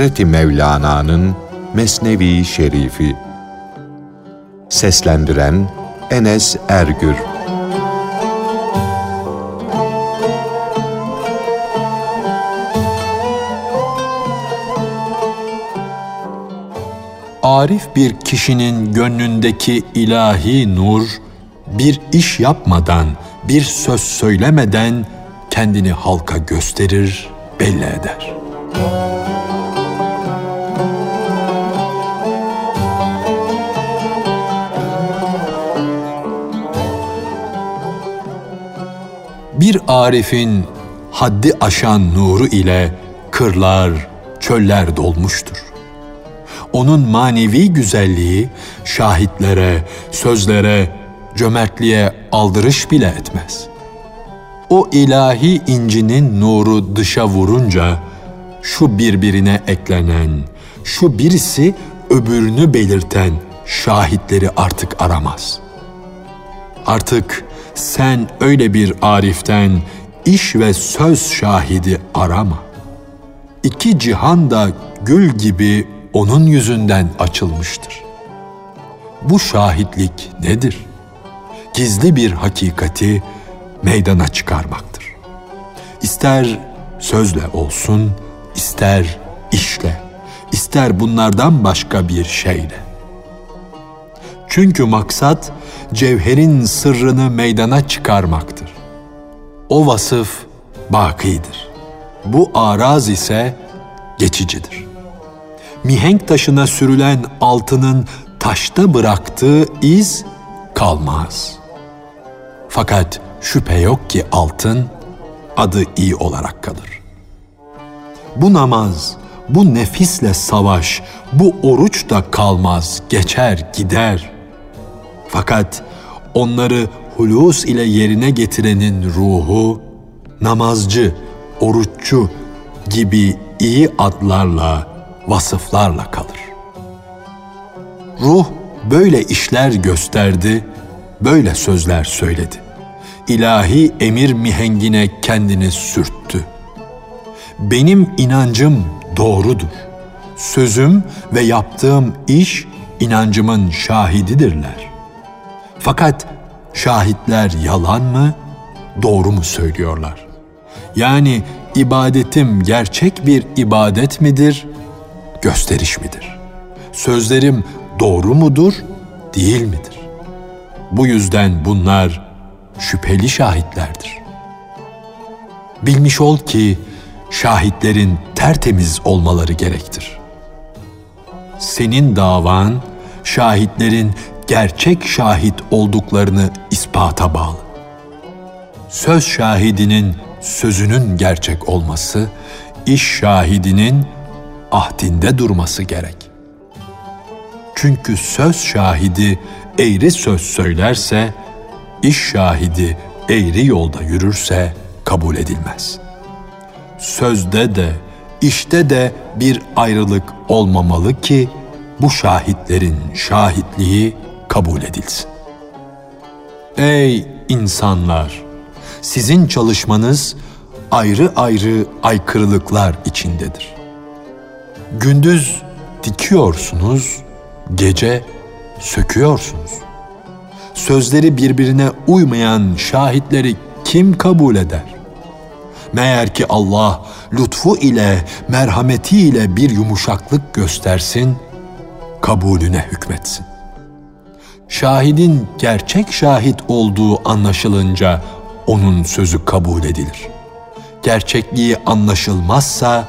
Hazreti Mevlana'nın Mesnevi Şerifi Seslendiren Enes Ergür Arif bir kişinin gönlündeki ilahi nur, bir iş yapmadan, bir söz söylemeden kendini halka gösterir, belli eder. Bir arifin haddi aşan nuru ile kırlar, çöller dolmuştur. Onun manevi güzelliği şahitlere, sözlere, cömertliğe aldırış bile etmez. O ilahi incinin nuru dışa vurunca şu birbirine eklenen, şu birisi öbürünü belirten şahitleri artık aramaz. Artık sen öyle bir ariften iş ve söz şahidi arama. İki cihan da gül gibi onun yüzünden açılmıştır. Bu şahitlik nedir? Gizli bir hakikati meydana çıkarmaktır. İster sözle olsun, ister işle, ister bunlardan başka bir şeyle. Çünkü maksat cevherin sırrını meydana çıkarmaktır. O vasıf bakidir. Bu araz ise geçicidir. Mihenk taşına sürülen altının taşta bıraktığı iz kalmaz. Fakat şüphe yok ki altın adı iyi olarak kalır. Bu namaz, bu nefisle savaş, bu oruç da kalmaz, geçer, gider. Fakat onları hulus ile yerine getirenin ruhu, namazcı, oruççu gibi iyi adlarla, vasıflarla kalır. Ruh böyle işler gösterdi, böyle sözler söyledi. İlahi emir mihengine kendini sürttü. Benim inancım doğrudur. Sözüm ve yaptığım iş inancımın şahididirler. Fakat şahitler yalan mı, doğru mu söylüyorlar? Yani ibadetim gerçek bir ibadet midir, gösteriş midir? Sözlerim doğru mudur, değil midir? Bu yüzden bunlar şüpheli şahitlerdir. Bilmiş ol ki şahitlerin tertemiz olmaları gerektir. Senin davan şahitlerin gerçek şahit olduklarını ispata bağlı. Söz şahidinin sözünün gerçek olması, iş şahidinin ahdinde durması gerek. Çünkü söz şahidi eğri söz söylerse, iş şahidi eğri yolda yürürse kabul edilmez. Sözde de, işte de bir ayrılık olmamalı ki bu şahitlerin şahitliği kabul edilsin. Ey insanlar! Sizin çalışmanız ayrı ayrı aykırılıklar içindedir. Gündüz dikiyorsunuz, gece söküyorsunuz. Sözleri birbirine uymayan şahitleri kim kabul eder? Meğer ki Allah lütfu ile, merhameti ile bir yumuşaklık göstersin, kabulüne hükmetsin. Şahidin gerçek şahit olduğu anlaşılınca onun sözü kabul edilir. Gerçekliği anlaşılmazsa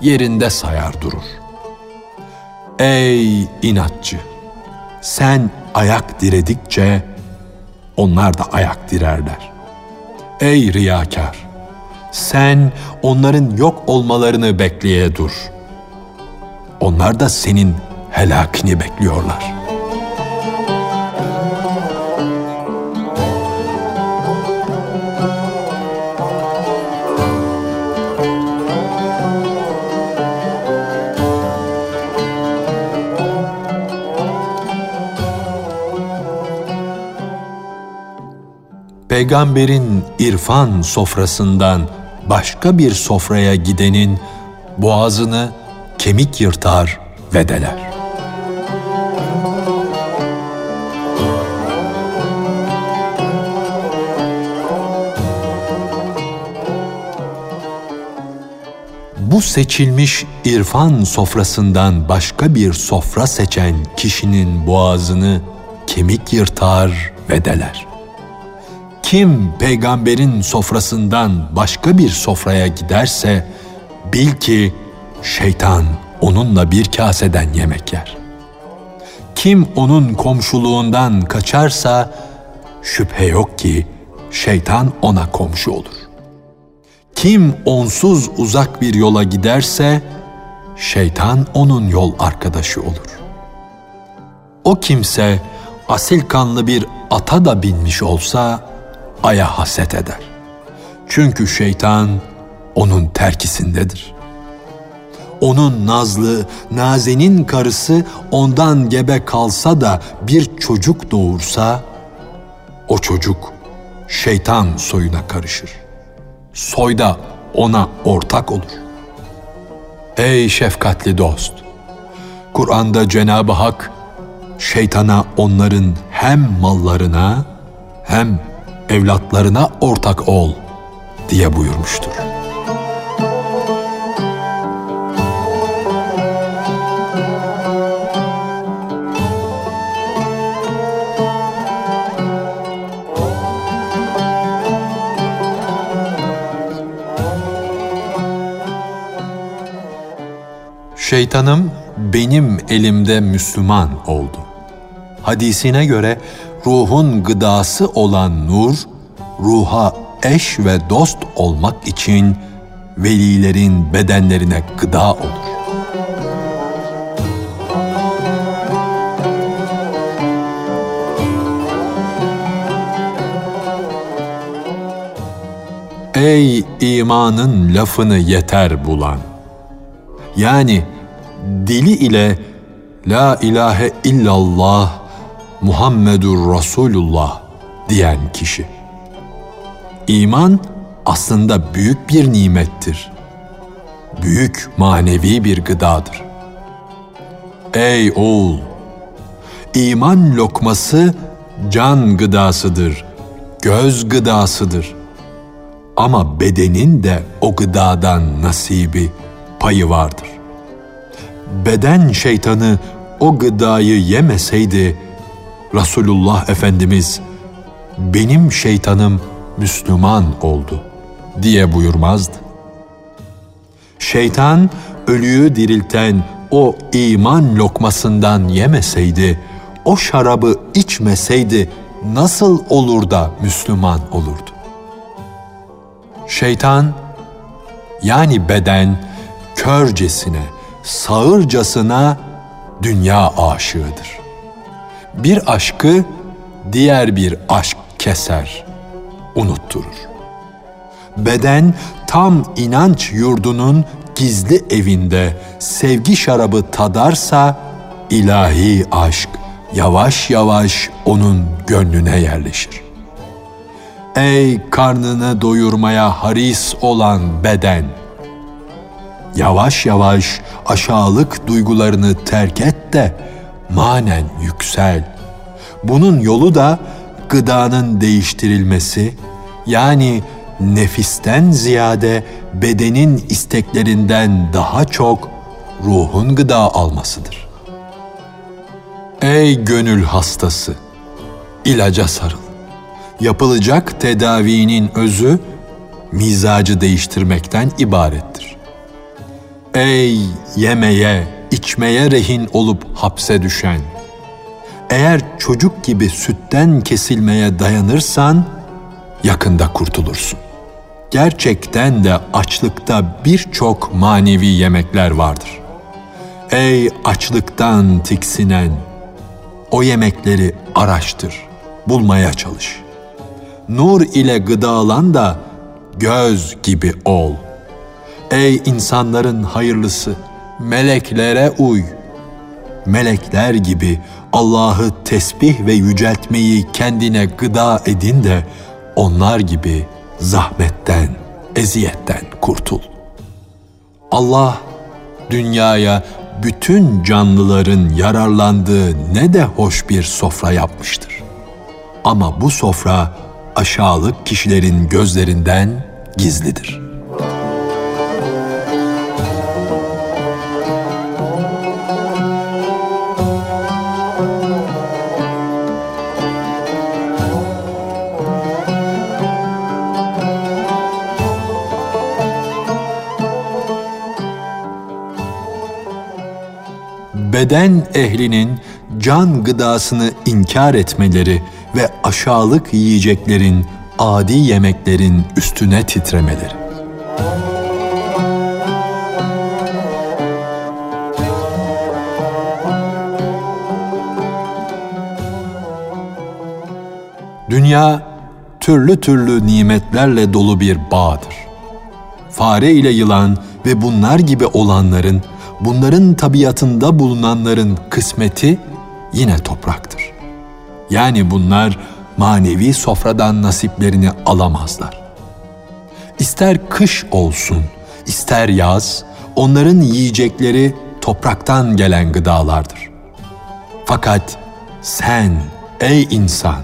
yerinde sayar durur. Ey inatçı! Sen ayak diredikçe onlar da ayak direrler. Ey riyakar! Sen onların yok olmalarını bekleye dur. Onlar da senin helakini bekliyorlar.'' Peygamberin irfan sofrasından başka bir sofraya gidenin boğazını kemik yırtar ve deler. Bu seçilmiş irfan sofrasından başka bir sofra seçen kişinin boğazını kemik yırtar ve deler. Kim peygamberin sofrasından başka bir sofraya giderse bil ki şeytan onunla bir kaseden yemek yer. Kim onun komşuluğundan kaçarsa şüphe yok ki şeytan ona komşu olur. Kim onsuz uzak bir yola giderse şeytan onun yol arkadaşı olur. O kimse asil kanlı bir ata da binmiş olsa aya haset eder. Çünkü şeytan onun terkisindedir. Onun nazlı, nazenin karısı ondan gebe kalsa da bir çocuk doğursa, o çocuk şeytan soyuna karışır. Soyda ona ortak olur. Ey şefkatli dost! Kur'an'da Cenab-ı Hak şeytana onların hem mallarına hem evlatlarına ortak ol diye buyurmuştur. Şeytanım benim elimde Müslüman oldu. Hadisine göre ruhun gıdası olan nur, ruha eş ve dost olmak için velilerin bedenlerine gıda olur. Ey imanın lafını yeter bulan! Yani dili ile La ilahe illallah Muhammedur Resulullah diyen kişi. İman aslında büyük bir nimettir. Büyük manevi bir gıdadır. Ey oğul! İman lokması can gıdasıdır, göz gıdasıdır. Ama bedenin de o gıdadan nasibi, payı vardır. Beden şeytanı o gıdayı yemeseydi, Resulullah Efendimiz benim şeytanım Müslüman oldu diye buyurmazdı. Şeytan ölüyü dirilten o iman lokmasından yemeseydi, o şarabı içmeseydi nasıl olur da Müslüman olurdu? Şeytan yani beden körcesine, sağırcasına dünya aşığıdır. Bir aşkı diğer bir aşk keser, unutturur. Beden tam inanç yurdunun gizli evinde sevgi şarabı tadarsa ilahi aşk yavaş yavaş onun gönlüne yerleşir. Ey karnını doyurmaya haris olan beden! Yavaş yavaş aşağılık duygularını terk et de manen yüksel. Bunun yolu da gıdanın değiştirilmesi, yani nefisten ziyade bedenin isteklerinden daha çok ruhun gıda almasıdır. Ey gönül hastası, ilaca sarıl. Yapılacak tedavinin özü mizacı değiştirmekten ibarettir. Ey yemeye, içmeye rehin olup hapse düşen, eğer çocuk gibi sütten kesilmeye dayanırsan yakında kurtulursun. Gerçekten de açlıkta birçok manevi yemekler vardır. Ey açlıktan tiksinen, o yemekleri araştır, bulmaya çalış. Nur ile gıdalan da göz gibi ol. Ey insanların hayırlısı, meleklere uy. Melekler gibi Allah'ı tesbih ve yüceltmeyi kendine gıda edin de onlar gibi zahmetten, eziyetten kurtul. Allah dünyaya bütün canlıların yararlandığı ne de hoş bir sofra yapmıştır. Ama bu sofra aşağılık kişilerin gözlerinden gizlidir.'' Beden ehlinin can gıdasını inkar etmeleri ve aşağılık yiyeceklerin, adi yemeklerin üstüne titremeleri. Dünya türlü türlü nimetlerle dolu bir bağdır. Fare ile yılan ve bunlar gibi olanların bunların tabiatında bulunanların kısmeti yine topraktır. Yani bunlar manevi sofradan nasiplerini alamazlar. İster kış olsun, ister yaz, onların yiyecekleri topraktan gelen gıdalardır. Fakat sen ey insan,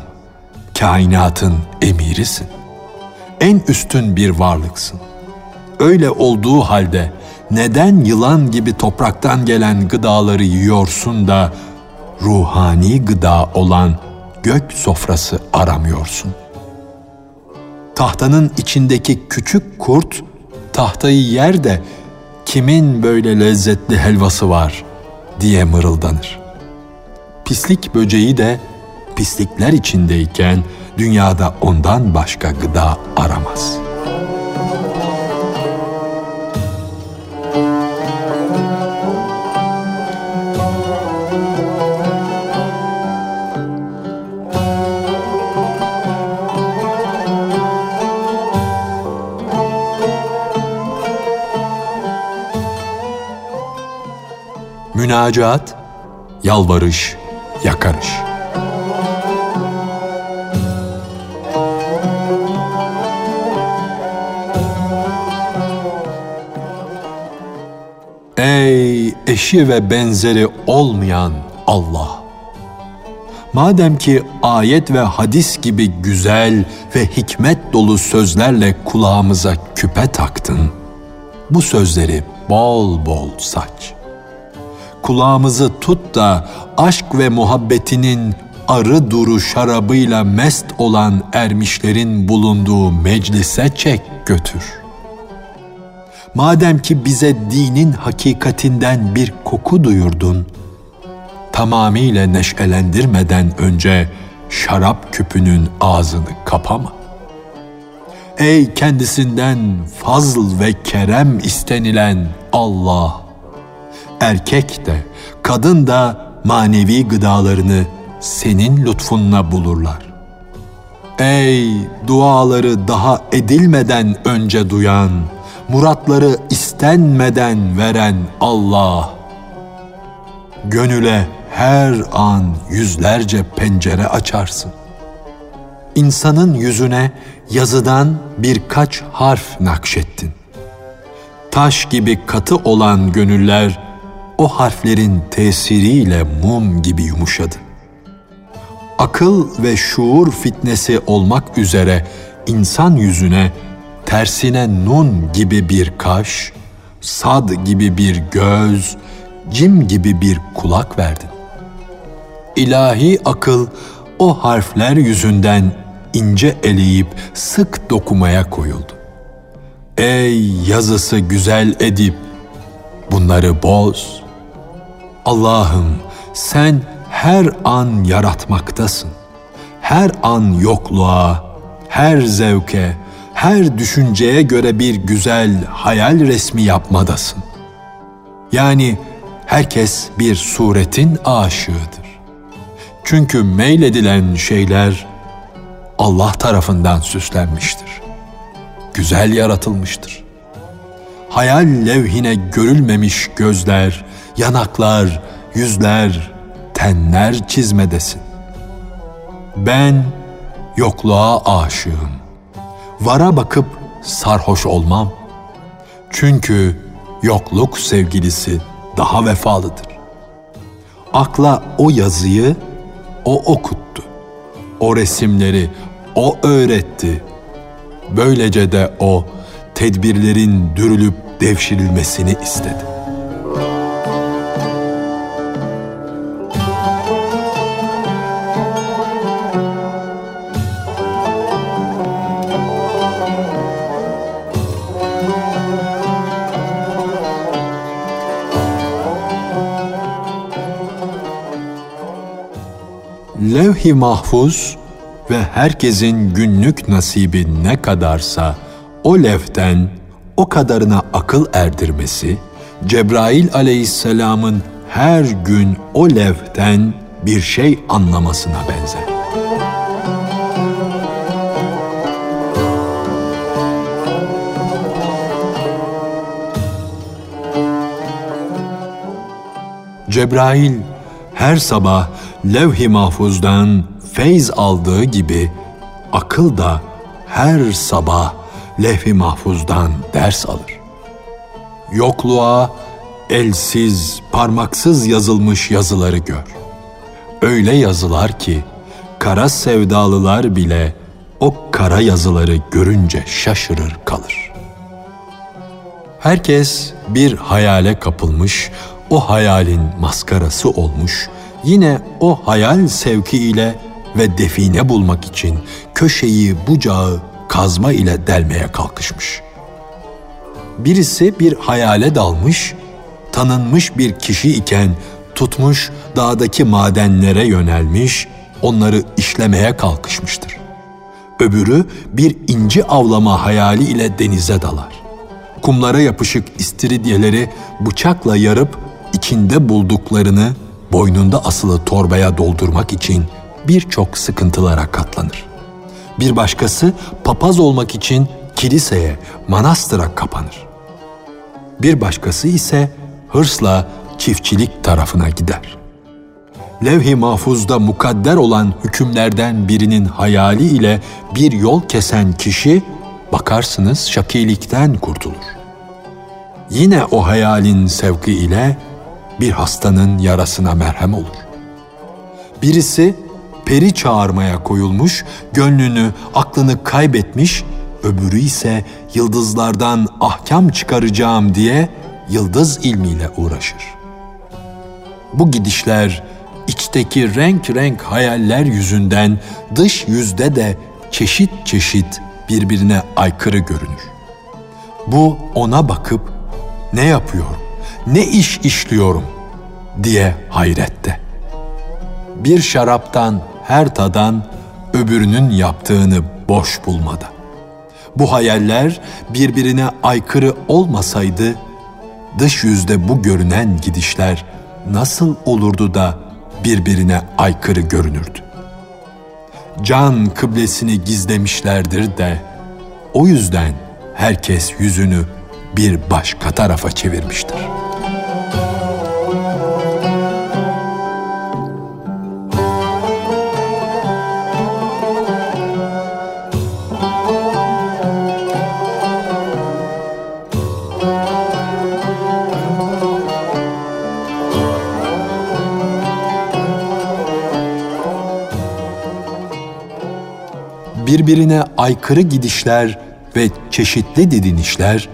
kainatın emirisin. En üstün bir varlıksın. Öyle olduğu halde neden yılan gibi topraktan gelen gıdaları yiyorsun da ruhani gıda olan gök sofrası aramıyorsun? Tahtanın içindeki küçük kurt tahtayı yer de kimin böyle lezzetli helvası var diye mırıldanır. Pislik böceği de pislikler içindeyken dünyada ondan başka gıda aramaz.'' Münacat, yalvarış, yakarış. Ey eşi ve benzeri olmayan Allah! Madem ki ayet ve hadis gibi güzel ve hikmet dolu sözlerle kulağımıza küpe taktın, bu sözleri bol bol saç.'' Kulağımızı tut da aşk ve muhabbetinin arı duru şarabıyla mest olan ermişlerin bulunduğu meclise çek götür. Madem ki bize dinin hakikatinden bir koku duyurdun, tamamıyla neşelendirmeden önce şarap küpünün ağzını kapama. Ey kendisinden fazl ve kerem istenilen Allah! Erkek de, kadın da manevi gıdalarını senin lütfunla bulurlar. Ey duaları daha edilmeden önce duyan, muratları istenmeden veren Allah! Gönüle her an yüzlerce pencere açarsın. İnsanın yüzüne yazıdan birkaç harf nakşettin. Taş gibi katı olan gönüller o harflerin tesiriyle mum gibi yumuşadı. Akıl ve şuur fitnesi olmak üzere insan yüzüne tersine nun gibi bir kaş, sad gibi bir göz, cim gibi bir kulak verdin. İlahi akıl o harfler yüzünden ince eleyip sık dokumaya koyuldu. Ey yazısı güzel edip bunları boz, Allah'ım sen her an yaratmaktasın. Her an yokluğa, her zevke, her düşünceye göre bir güzel hayal resmi yapmadasın. Yani herkes bir suretin aşığıdır. Çünkü meyledilen şeyler Allah tarafından süslenmiştir. Güzel yaratılmıştır. Hayal levhine görülmemiş gözler, yanaklar, yüzler, tenler çizmedesin. Ben yokluğa aşığım. Vara bakıp sarhoş olmam. Çünkü yokluk sevgilisi daha vefalıdır. Akla o yazıyı o okuttu. O resimleri o öğretti. Böylece de o tedbirlerin dürülüp devşirilmesini istedi. Levh-i mahfuz ve herkesin günlük nasibi ne kadarsa o levhten o kadarına akıl erdirmesi, Cebrail aleyhisselamın her gün o levhten bir şey anlamasına benzer. Cebrail her sabah levh-i mahfuzdan feyz aldığı gibi akıl da her sabah levh-i mahfuzdan ders alır. Yokluğa elsiz, parmaksız yazılmış yazıları gör. Öyle yazılar ki kara sevdalılar bile o kara yazıları görünce şaşırır kalır. Herkes bir hayale kapılmış, o hayalin maskarası olmuş, yine o hayal sevki ile ve define bulmak için köşeyi bucağı kazma ile delmeye kalkışmış. Birisi bir hayale dalmış, tanınmış bir kişi iken tutmuş dağdaki madenlere yönelmiş, onları işlemeye kalkışmıştır. Öbürü bir inci avlama hayali ile denize dalar. Kumlara yapışık istiridyeleri bıçakla yarıp içinde bulduklarını boynunda asılı torbaya doldurmak için birçok sıkıntılara katlanır. Bir başkası papaz olmak için kiliseye, manastıra kapanır. Bir başkası ise hırsla çiftçilik tarafına gider. Levh-i mahfuzda mukadder olan hükümlerden birinin hayali ile bir yol kesen kişi bakarsınız şakilikten kurtulur. Yine o hayalin sevki ile bir hastanın yarasına merhem olur. Birisi peri çağırmaya koyulmuş, gönlünü, aklını kaybetmiş, öbürü ise yıldızlardan ahkam çıkaracağım diye yıldız ilmiyle uğraşır. Bu gidişler içteki renk renk hayaller yüzünden dış yüzde de çeşit çeşit birbirine aykırı görünür. Bu ona bakıp ne yapıyorum, ne iş işliyorum diye hayrette. Bir şaraptan her tadan öbürünün yaptığını boş bulmadı. Bu hayaller birbirine aykırı olmasaydı dış yüzde bu görünen gidişler nasıl olurdu da birbirine aykırı görünürdü? Can kıblesini gizlemişlerdir de o yüzden herkes yüzünü bir başka tarafa çevirmiştir.'' Birbirine aykırı gidişler ve çeşitli didinişler,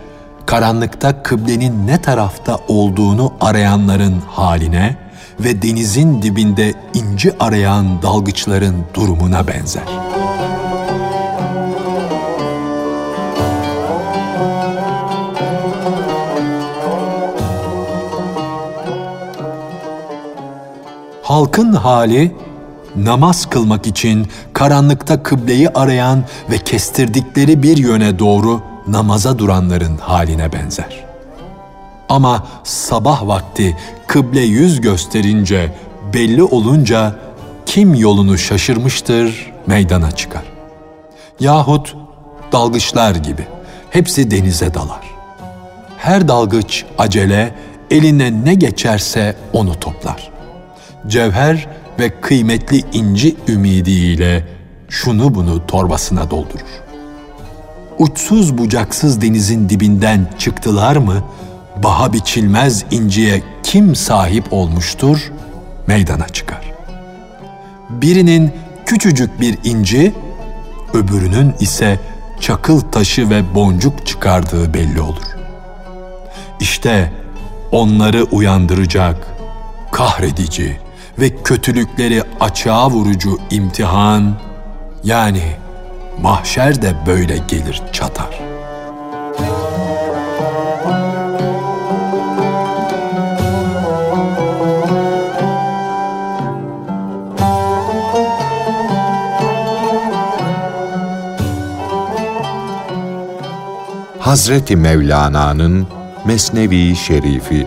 karanlıkta kıblenin ne tarafta olduğunu arayanların haline ve denizin dibinde inci arayan dalgıçların durumuna benzer. Halkın hali namaz kılmak için karanlıkta kıbleyi arayan ve kestirdikleri bir yöne doğru namaza duranların haline benzer. Ama sabah vakti kıble yüz gösterince, belli olunca kim yolunu şaşırmıştır meydana çıkar. Yahut dalgıçlar gibi hepsi denize dalar. Her dalgıç acele eline ne geçerse onu toplar. Cevher ve kıymetli inci ümidiyle şunu bunu torbasına doldurur. Uçsuz bucaksız denizin dibinden çıktılar mı, baha biçilmez inciye kim sahip olmuştur meydana çıkar. Birinin küçücük bir inci, öbürünün ise çakıl taşı ve boncuk çıkardığı belli olur. İşte onları uyandıracak, kahredici ve kötülükleri açığa vurucu imtihan, yani mahşer de böyle gelir çatar. Hazreti Mevlana'nın Mesnevi Şerifi